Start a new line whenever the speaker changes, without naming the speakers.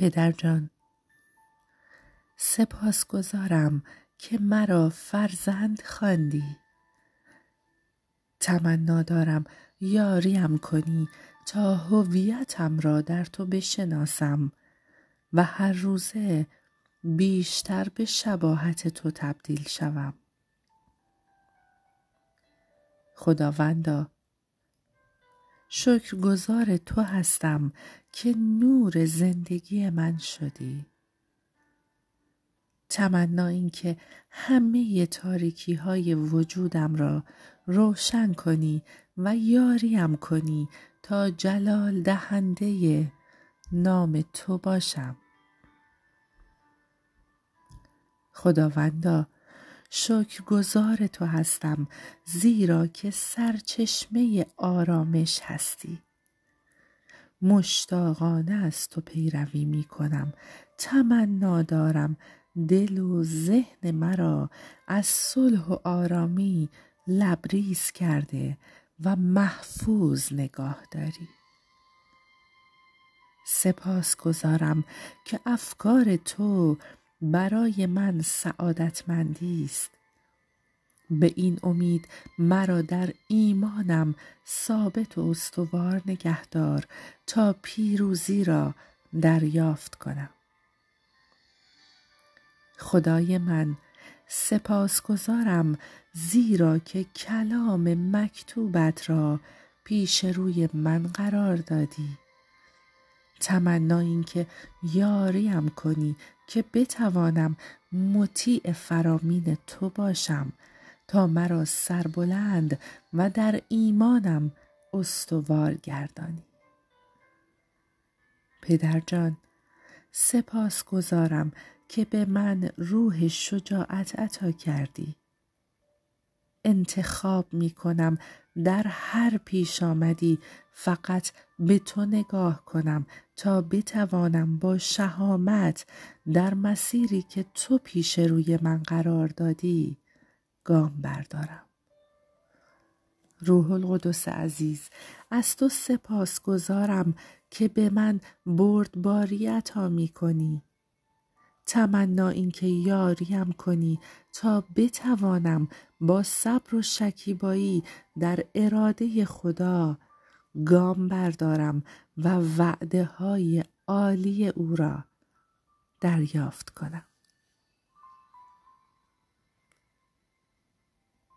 پدر جان. سپاسگزارم که مرا فرزند خواندی. تمنا دارم یاریم کنی تا هویتم را در تو بشناسم و هر روزه بیشتر به شباهت تو تبدیل شوم. خداوندا شکرگزار تو هستم که نور زندگی من شدی. تمنا این که همه تاریکی های وجودم را روشن کنی و یاریم کنی تا جلال دهنده نام تو باشم. خداوندا شکرگزار تو هستم زیرا که سرچشمه آرامش هستی. مشتاقانه از تو پیروی می کنم تمنا دارم. دل و ذهن مرا از صلح و آرامی لبریز کرده و محفوظ نگاه داری. سپاس گذارم که افکار تو برای من سعادتمندی است. به این امید مرا در ایمانم ثابت و استوار نگهدار تا پیروزی را دریافت کنم. خدای من سپاسگزارم زیرا که کلام مکتوبت را پیش روی من قرار دادی. تمنا این که یاریم کنی که بتوانم مطیع فرامین تو باشم. تا مرا سربلند و در ایمانم استوار گردانی. پدر جان سپاس گذارم که به من روح شجاعت عطا کردی. انتخاب می کنم در هر پیش آمدی فقط به تو نگاه کنم تا بتوانم با شهامت در مسیری که تو پیش روی من قرار دادی گام بردارم. روح القدس عزیز از تو سپاس گذارم که به من بردباری عطا می کنی. تمنا اینکه یاریم کنی تا بتوانم با صبر و شکیبایی در اراده خدا گام بردارم و وعده های عالی او را دریافت کنم.